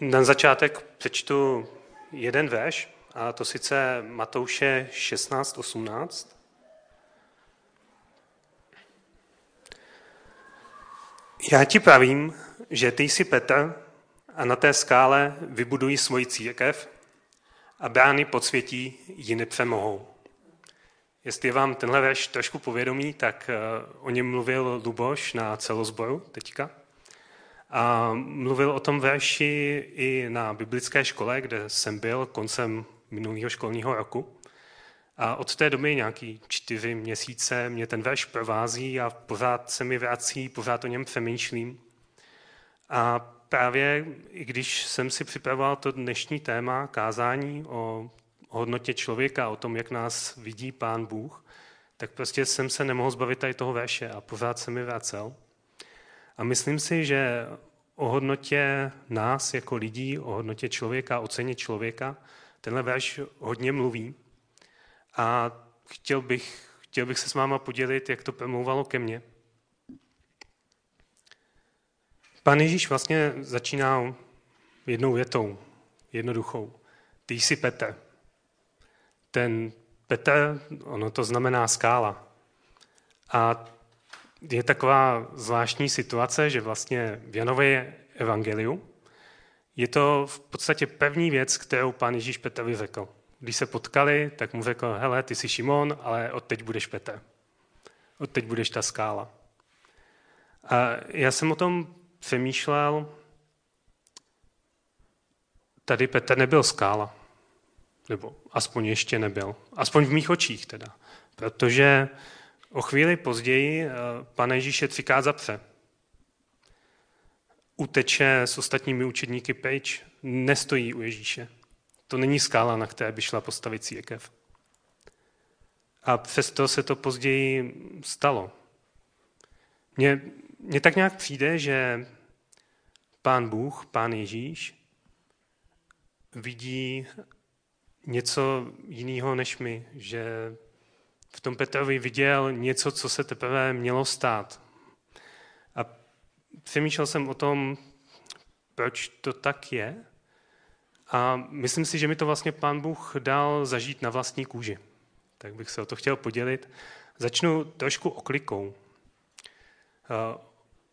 Na začátek přečtu jeden verš, a to sice Matouše 16.18. Já ti pravím, že ty jsi Petr a na té skále vybudují svoji církev a brány podsvětí ji nepřemohou. Jestli vám tenhle verš trošku povědomí, tak eh, o něm mluvil Luboš na celozboru teďka. A mluvil o tom verši i na biblické škole, kde jsem byl koncem minulého školního roku. A od té doby nějaký čtyři měsíce mě ten verš provází a pořád se mi vrací, pořád o něm přemýšlím. A právě i když jsem si připravoval to dnešní téma kázání o hodnotě člověka, o tom, jak nás vidí Pán Bůh, tak prostě jsem se nemohl zbavit tady toho verše a pořád se mi vracel. A myslím si, že o hodnotě nás jako lidí, o hodnotě člověka, o ceně člověka, tenhle verš hodně mluví. A chtěl bych, chtěl bych se s váma podělit, jak to promlouvalo ke mně. Pan Ježíš vlastně začíná jednou větou, jednoduchou. Ty jsi Petr. Ten Petr, ono to znamená skála. A je taková zvláštní situace, že vlastně v Janově evangeliu je to v podstatě první věc, kterou pán Ježíš Petrovi řekl. Když se potkali, tak mu řekl, hele, ty jsi Šimon, ale odteď budeš Petr. Odteď budeš ta skála. A já jsem o tom přemýšlel, tady Petr nebyl skála. Nebo aspoň ještě nebyl. Aspoň v mých očích teda. Protože o chvíli později eh, pane Ježíše třikrát zapře. Uteče s ostatními učedníky pryč, nestojí u Ježíše. To není skála, na které by šla postavit církev. A přesto se to později stalo. Mně, mně tak nějak přijde, že pán Bůh, pán Ježíš, vidí něco jiného než my, že v tom Petrovi viděl něco, co se teprve mělo stát. A přemýšlel jsem o tom, proč to tak je. A myslím si, že mi to vlastně pán Bůh dal zažít na vlastní kůži. Tak bych se o to chtěl podělit. Začnu trošku oklikou.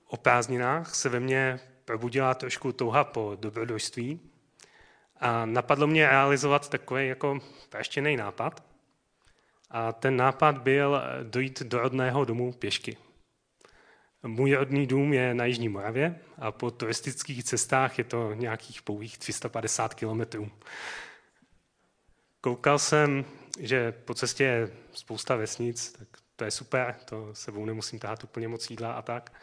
O prázdninách se ve mně probudila trošku touha po dobrodružství a napadlo mě realizovat takový jako praštěný nápad. A ten nápad byl dojít do rodného domu pěšky. Můj rodný dům je na Jižní Moravě a po turistických cestách je to nějakých pouhých 350 kilometrů. Koukal jsem, že po cestě je spousta vesnic, tak to je super, to sebou nemusím tahat úplně moc jídla a tak.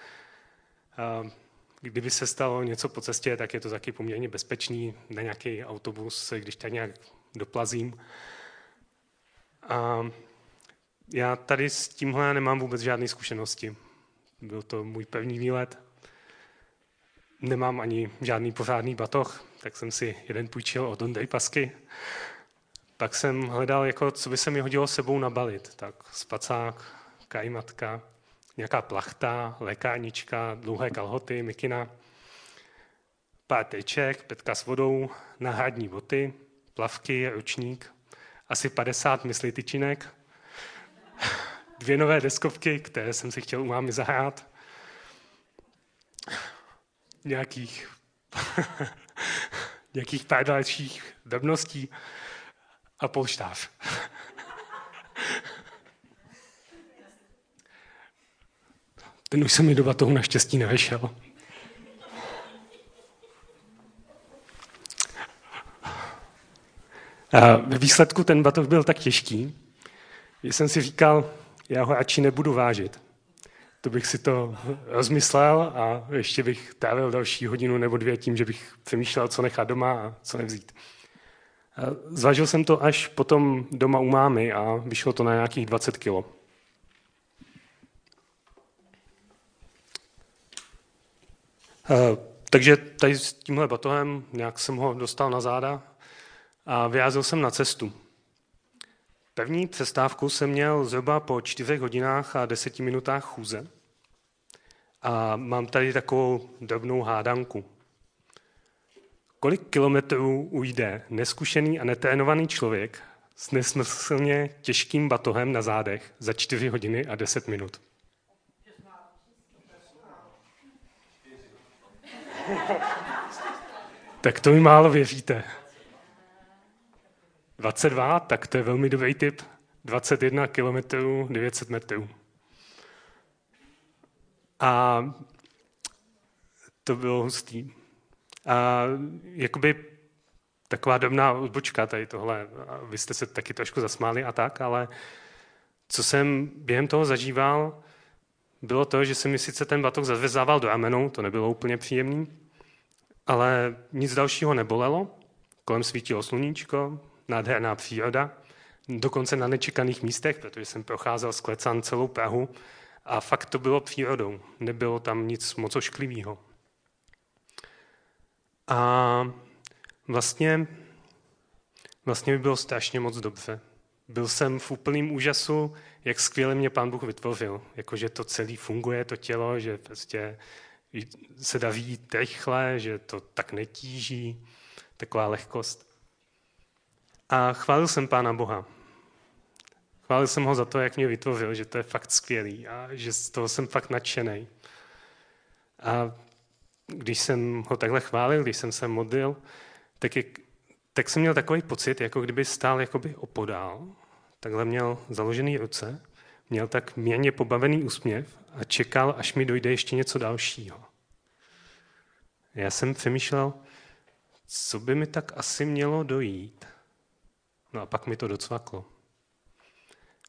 Kdyby se stalo něco po cestě, tak je to taky poměrně bezpečný na nějaký autobus, když tak nějak doplazím. A já tady s tímhle nemám vůbec žádné zkušenosti. Byl to můj první výlet. Nemám ani žádný pořádný batoh, tak jsem si jeden půjčil od Ondrej Pasky. Pak jsem hledal, jako, co by se mi hodilo sebou nabalit. Tak spacák, kajmatka, nějaká plachta, lékárnička, dlouhé kalhoty, mikina, pár teček, petka s vodou, náhradní boty, plavky, ručník, asi 50 mysli tyčinek, dvě nové deskovky, které jsem si chtěl u mámy zahrát, nějakých, nějakých pár dalších drobností a polštář. Ten už se mi do batohu naštěstí nevešel. A výsledku ten batoh byl tak těžký, že jsem si říkal, já ho radši nebudu vážit. To bych si to rozmyslel a ještě bych trávil další hodinu nebo dvě tím, že bych přemýšlel, co nechat doma a co nevzít. A zvažil jsem to až potom doma u mámy a vyšlo to na nějakých 20 kilo. Takže tady s tímhle batohem nějak jsem ho dostal na záda a vyjázil jsem na cestu. První přestávku jsem měl zhruba po čtyřech hodinách a deseti minutách chůze. A mám tady takovou drobnou hádanku. kolik kilometrů ujde neskušený a netrénovaný člověk s nesmyslně těžkým batohem na zádech za 4 hodiny a 10 minut. tak to mi málo věříte. 22, tak to je velmi dobrý typ. 21 km 900 metrů. A to bylo hustý. A jakoby taková domná odbočka tady tohle, vy jste se taky trošku zasmáli a tak, ale co jsem během toho zažíval, bylo to, že se mi sice ten batok zavezával do ramenou, to nebylo úplně příjemný, ale nic dalšího nebolelo, kolem svítilo sluníčko, nádherná příroda, dokonce na nečekaných místech, protože jsem procházel z Klecan celou Prahu a fakt to bylo přírodou, nebylo tam nic moc ošklivého. A vlastně, vlastně by bylo strašně moc dobře. Byl jsem v úplném úžasu, jak skvěle mě pán Bůh vytvořil. Jakože to celé funguje, to tělo, že prostě se dá vidět rychle, že to tak netíží, taková lehkost. A chválil jsem Pána Boha. Chválil jsem ho za to, jak mě vytvořil, že to je fakt skvělý a že z toho jsem fakt nadšený. A když jsem ho takhle chválil, když jsem se modlil, tak, je, tak jsem měl takový pocit, jako kdyby stál jakoby opodál, takhle měl založený ruce, měl tak měně pobavený úsměv a čekal, až mi dojde ještě něco dalšího. Já jsem přemýšlel, co by mi tak asi mělo dojít. No a pak mi to docvaklo.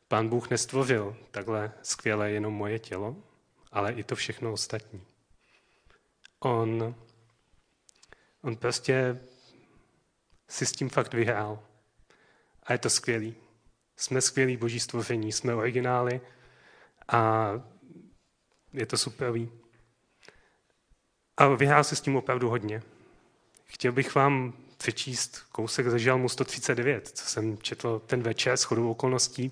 Pán Bůh nestvořil takhle skvěle jenom moje tělo, ale i to všechno ostatní. On, on prostě si s tím fakt vyhrál. A je to skvělý. Jsme skvělí boží stvoření, jsme originály a je to superový. A vyhrál si s tím opravdu hodně. Chtěl bych vám přečíst kousek ze Žalmu 139, co jsem četl ten večer s chodou okolností.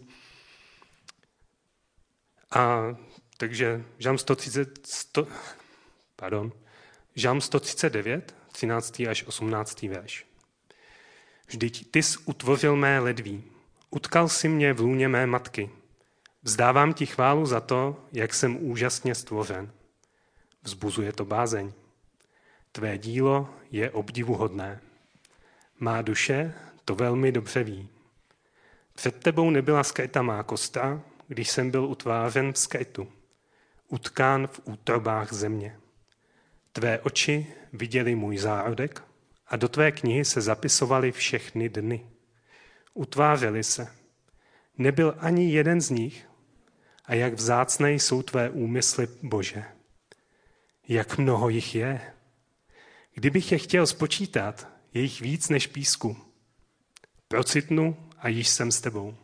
A takže Žalm 130, 100, pardon, Žalm 139, 13. až 18. verš. Vždyť ty jsi utvořil mé ledví, utkal si mě v lůně mé matky. Vzdávám ti chválu za to, jak jsem úžasně stvořen. Vzbuzuje to bázeň. Tvé dílo je obdivuhodné. Má duše to velmi dobře ví. Před tebou nebyla skryta má kosta, když jsem byl utvářen v skrytu, utkán v útrobách země. Tvé oči viděli můj zárodek a do tvé knihy se zapisovaly všechny dny. Utvářeli se. Nebyl ani jeden z nich a jak vzácné jsou tvé úmysly, Bože. Jak mnoho jich je. Kdybych je chtěl spočítat, je jich víc než písku. Procitnu a již jsem s tebou.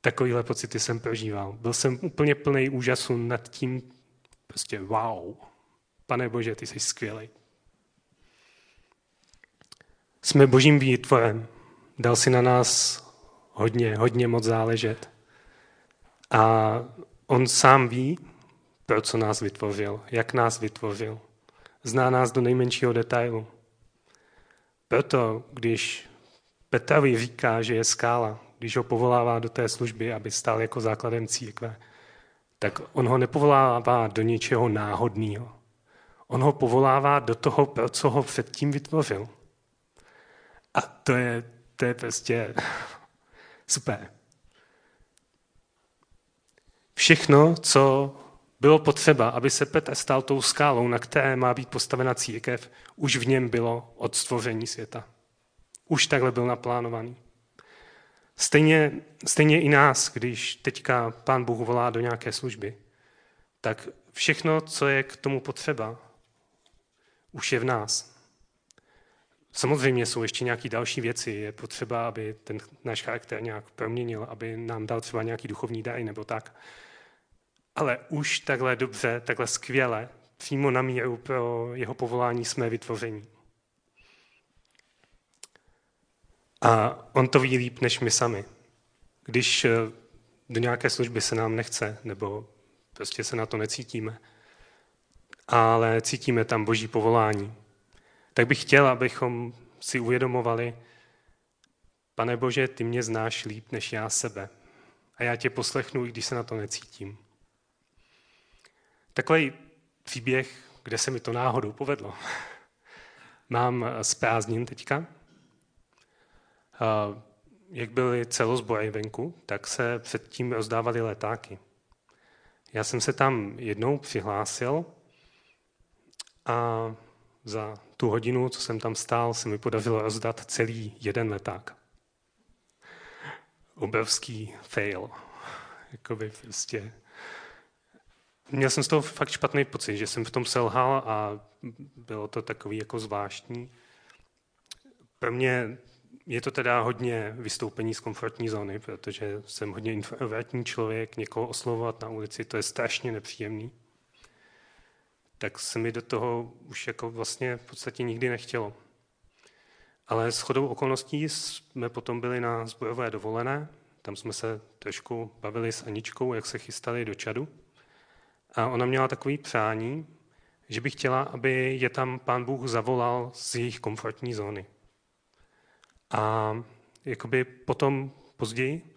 Takovýhle pocity jsem prožíval. Byl jsem úplně plný úžasu nad tím, prostě wow, pane Bože, ty jsi skvělý. Jsme božím výtvorem. Dal si na nás hodně, hodně moc záležet. A on sám ví, pro co nás vytvořil, jak nás vytvořil. Zná nás do nejmenšího detailu. Proto, když Petrovi říká, že je skála, když ho povolává do té služby, aby stál jako základem církve, tak on ho nepovolává do něčeho náhodného. On ho povolává do toho, pro co ho předtím vytvořil. A to je, to je prostě super. Všechno, co bylo potřeba, aby se Petr stal tou skálou, na které má být postavena církev, už v něm bylo od stvoření světa. Už takhle byl naplánovaný. Stejně, stejně i nás, když teďka pán Bůh volá do nějaké služby, tak všechno, co je k tomu potřeba, už je v nás. Samozřejmě jsou ještě nějaké další věci. Je potřeba, aby ten náš charakter nějak proměnil, aby nám dal třeba nějaký duchovní daj nebo tak. Ale už takhle dobře, takhle skvěle, přímo na míru pro jeho povolání jsme vytvoření. A on to ví líp než my sami. Když eh, do nějaké služby se nám nechce, nebo prostě se na to necítíme, ale cítíme tam boží povolání, tak bych chtěl, abychom si uvědomovali, pane Bože, ty mě znáš líp než já sebe. A já tě poslechnu, i když se na to necítím. Takový příběh, kde se mi to náhodou povedlo. Mám z prázdnin teďka. Jak byly celozbory venku, tak se předtím rozdávaly letáky. Já jsem se tam jednou přihlásil a za tu hodinu, co jsem tam stál, se mi podařilo rozdat celý jeden leták. Obrovský fail. Jakoby prostě Měl jsem z toho fakt špatný pocit, že jsem v tom selhal a bylo to takový jako zvláštní. Pro mě je to teda hodně vystoupení z komfortní zóny, protože jsem hodně introvertní člověk, někoho oslovovat na ulici, to je strašně nepříjemný. Tak se mi do toho už jako vlastně v podstatě nikdy nechtělo. Ale s chodou okolností jsme potom byli na zbojové dovolené, tam jsme se trošku bavili s Aničkou, jak se chystali do Čadu. A ona měla takový přání, že by chtěla, aby je tam pán Bůh zavolal z jejich komfortní zóny. A jakoby potom později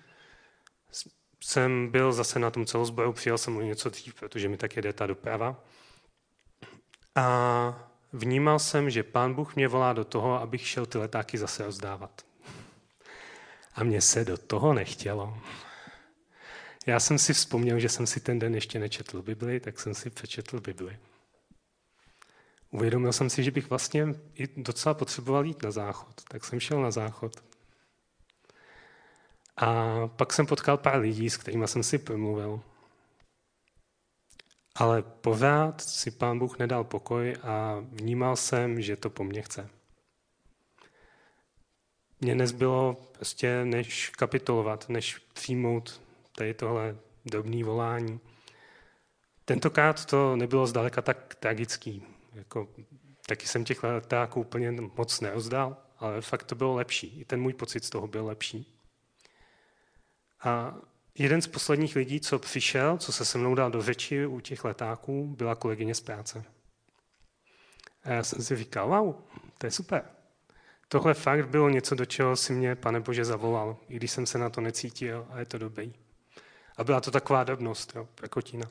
jsem byl zase na tom celozboru, přijel jsem o něco dřív, protože mi tak jede ta doprava. A vnímal jsem, že pán Bůh mě volá do toho, abych šel ty letáky zase rozdávat. A mně se do toho nechtělo. Já jsem si vzpomněl, že jsem si ten den ještě nečetl Bibli, tak jsem si přečetl Bibli. Uvědomil jsem si, že bych vlastně i docela potřeboval jít na záchod, tak jsem šel na záchod. A pak jsem potkal pár lidí, s kterými jsem si promluvil. Ale pořád si pán Bůh nedal pokoj a vnímal jsem, že to po mně chce. Mně nezbylo prostě než kapitulovat, než přijmout tady tohle drobný volání. Tentokrát to nebylo zdaleka tak tragický. Jako, taky jsem těch letáků úplně moc neozdal, ale fakt to bylo lepší. I ten můj pocit z toho byl lepší. A jeden z posledních lidí, co přišel, co se se mnou dal do řeči u těch letáků, byla kolegyně z práce. A já jsem si říkal, wow, to je super. Tohle fakt bylo něco, do čeho si mě, pane Bože, zavolal, i když jsem se na to necítil a je to dobrý. A byla to taková drobnost, jo, prakotina.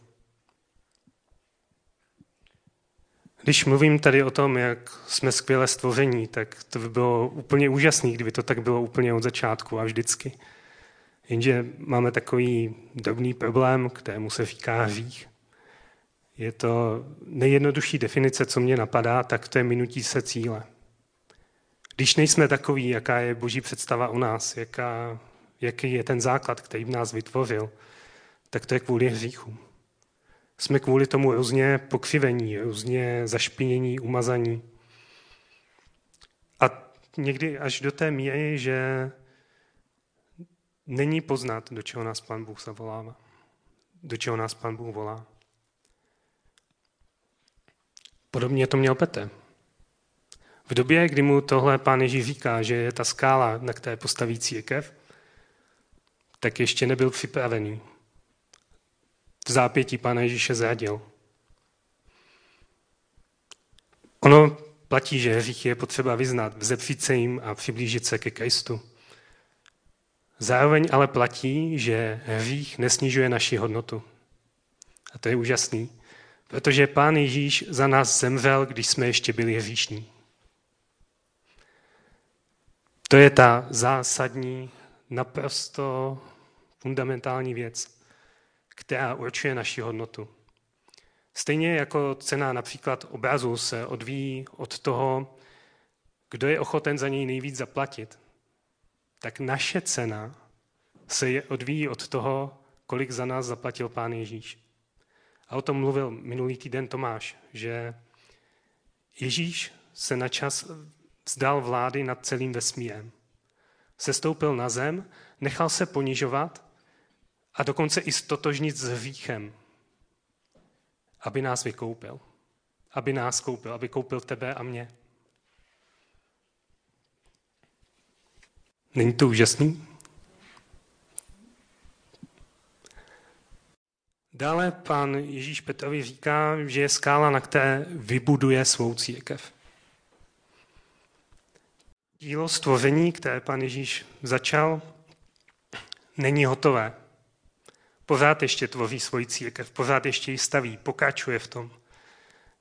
Když mluvím tady o tom, jak jsme skvěle stvoření, tak to by bylo úplně úžasné, kdyby to tak bylo úplně od začátku a vždycky. Jenže máme takový drobný problém, kterému se říká hřích. Je to nejjednodušší definice, co mě napadá, tak to je minutí se cíle. Když nejsme takový, jaká je boží představa o nás, jaká, jaký je ten základ, který v nás vytvořil, tak to je kvůli hříchu. Jsme kvůli tomu různě pokřivení, různě zašpinění, umazaní. A někdy až do té míry, že není poznat, do čeho nás Pán Bůh zavolává, do čeho nás Pán Bůh volá. Podobně to měl Petr. V době, kdy mu tohle pán Ježíš říká, že je ta skála, na které postaví církev, tak ještě nebyl připravený zápětí Pána Ježíše zradil. Ono platí, že hřích je potřeba vyznat, vzepřít se jim a přiblížit se ke Kristu. Zároveň ale platí, že hřích nesnižuje naši hodnotu. A to je úžasný, protože Pán Ježíš za nás zemřel, když jsme ještě byli hříšní. To je ta zásadní, naprosto fundamentální věc která určuje naši hodnotu. Stejně jako cena například obrazu se odvíjí od toho, kdo je ochoten za něj nejvíc zaplatit, tak naše cena se odvíjí od toho, kolik za nás zaplatil Pán Ježíš. A o tom mluvil minulý týden Tomáš, že Ježíš se na čas vzdal vlády nad celým vesmírem. Sestoupil na zem, nechal se ponižovat a dokonce i stotožnit s hříchem, aby nás vykoupil. Aby nás koupil, aby koupil tebe a mě. Není to úžasný? Dále pán Ježíš Petrovi říká, že je skála, na které vybuduje svou církev. dílo stvoření, které pan Ježíš začal, není hotové. Pořád ještě tvoří svoji církev, pořád ještě ji staví, pokračuje v tom.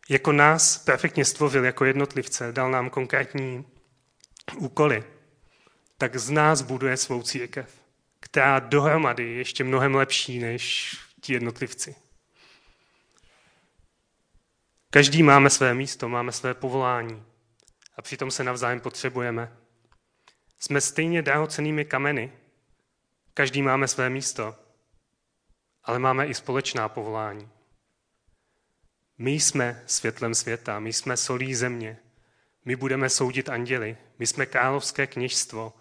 Jako nás perfektně stvořil jako jednotlivce, dal nám konkrétní úkoly, tak z nás buduje svou církev, která dohromady je ještě mnohem lepší než ti jednotlivci. Každý máme své místo, máme své povolání a přitom se navzájem potřebujeme. Jsme stejně drahocenými kameny. Každý máme své místo, ale máme i společná povolání. My jsme světlem světa, my jsme solí země, my budeme soudit anděli, my jsme královské kněžstvo,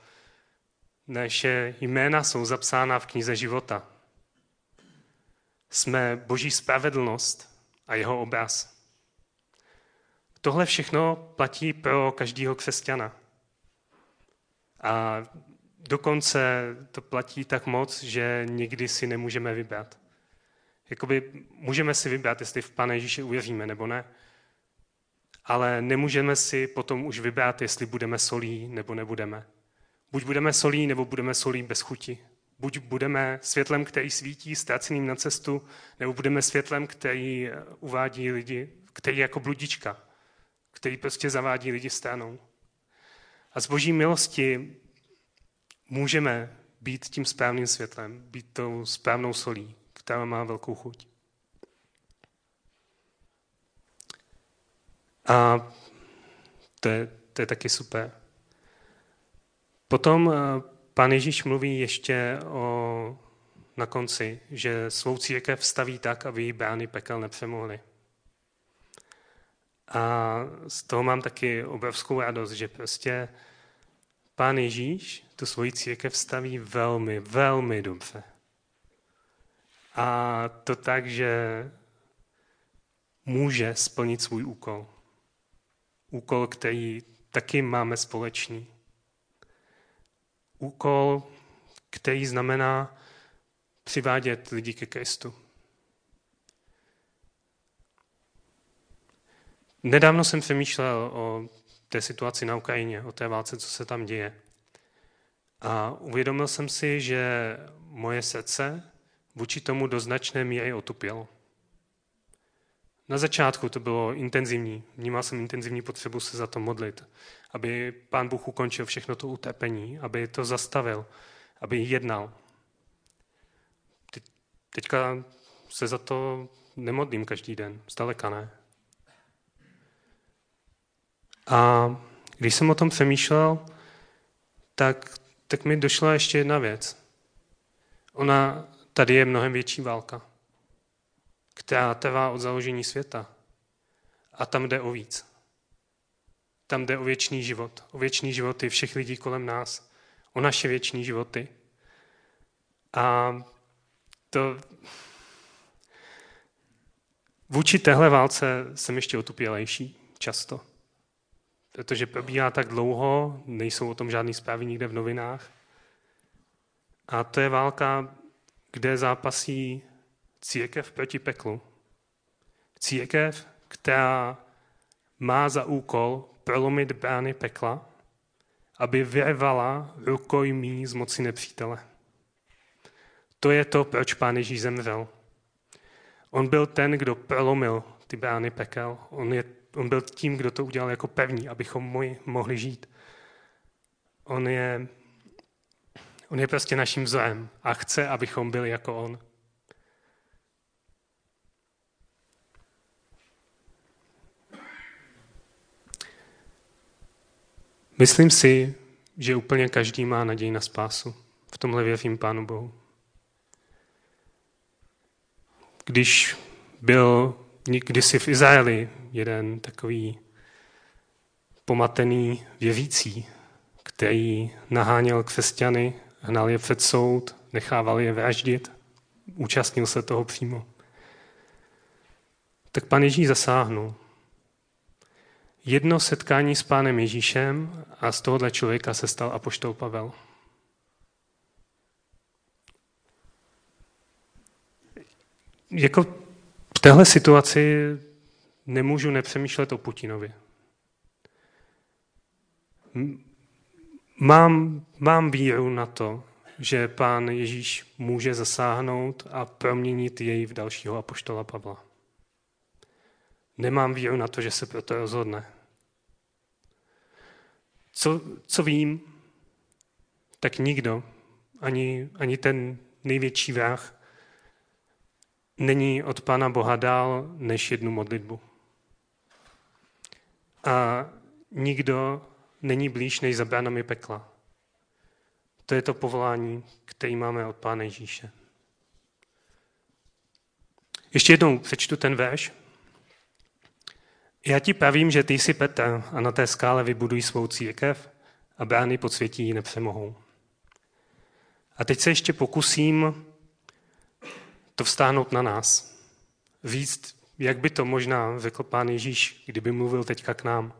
naše jména jsou zapsána v knize života. Jsme boží spravedlnost a jeho obraz. Tohle všechno platí pro každého křesťana. A dokonce to platí tak moc, že nikdy si nemůžeme vybrat. Jakoby můžeme si vybrat, jestli v Pane Ježíše uvěříme nebo ne, ale nemůžeme si potom už vybrat, jestli budeme solí nebo nebudeme. Buď budeme solí, nebo budeme solí bez chuti. Buď budeme světlem, který svítí ztraceným na cestu, nebo budeme světlem, který uvádí lidi, který jako bludička, který prostě zavádí lidi stranou. A z boží milosti můžeme být tím správným světlem, být tou správnou solí, která má velkou chuť. A to je, to je taky super. Potom eh, pán Ježíš mluví ještě o, na konci, že svou církev staví tak, aby jí brány pekel nepřemohly. A z toho mám taky obrovskou radost, že prostě pán Ježíš tu svoji církev staví velmi, velmi dobře. A to tak, že může splnit svůj úkol. Úkol, který taky máme společný. Úkol, který znamená přivádět lidi ke Kristu. Nedávno jsem přemýšlel o té situaci na Ukrajině, o té válce, co se tam děje. A uvědomil jsem si, že moje srdce vůči tomu do značné míry otupělo. Na začátku to bylo intenzivní. Vnímal jsem intenzivní potřebu se za to modlit, aby pán Bůh ukončil všechno to utrpení, aby to zastavil, aby jednal. Teďka se za to nemodlím každý den, zdaleka ne. A když jsem o tom přemýšlel, tak, tak mi došla ještě jedna věc. Ona, tady je mnohem větší válka, která trvá od založení světa. A tam jde o víc. Tam jde o věčný život, o věčný životy všech lidí kolem nás, o naše věčný životy. A to vůči téhle válce jsem ještě otupělejší často protože probíhá tak dlouho, nejsou o tom žádné zprávy nikde v novinách. A to je válka, kde zápasí církev proti peklu. Církev, která má za úkol prolomit brány pekla, aby vyrvala rukojmí z moci nepřítele. To je to, proč pán Ježíš zemřel. On byl ten, kdo prolomil ty brány pekel. On je on byl tím, kdo to udělal jako pevný, abychom mohli žít. On je, on je prostě naším vzorem a chce, abychom byli jako on. Myslím si, že úplně každý má naději na spásu. V tomhle věřím Pánu Bohu. Když byl kdysi v Izraeli jeden takový pomatený věřící, který naháněl křesťany, hnal je před soud, nechával je vraždit, účastnil se toho přímo. Tak pan Ježíš zasáhnul. Jedno setkání s pánem Ježíšem a z tohohle člověka se stal apoštol Pavel. Jako v téhle situaci nemůžu nepřemýšlet o Putinovi. Mám, mám víru na to, že pán Ježíš může zasáhnout a proměnit jej v dalšího apoštola Pavla. Nemám víru na to, že se proto rozhodne. Co, co vím, tak nikdo, ani, ani ten největší vrah, není od Pána Boha dál než jednu modlitbu. A nikdo není blíž než za bránami pekla. To je to povolání, který máme od Pána Ježíše. Ještě jednou přečtu ten verš. Já ti pravím, že ty jsi Petr a na té skále vybuduj svou církev a brány podsvětí ji nepřemohou. A teď se ještě pokusím to vstáhnout na nás. Víc, jak by to možná řekl pán Ježíš, kdyby mluvil teďka k nám.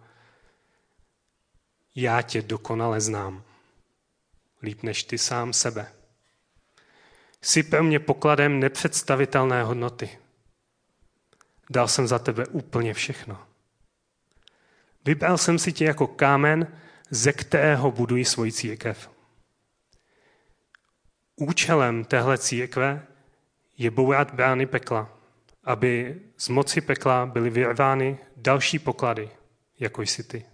Já tě dokonale znám. Líp než ty sám sebe. Jsi pro mě pokladem nepředstavitelné hodnoty. Dal jsem za tebe úplně všechno. Vybral jsem si tě jako kámen, ze kterého buduji svoji církev. Účelem téhle církve je bourat brány pekla, aby z moci pekla byly vyrvány další poklady, jako jsi ty.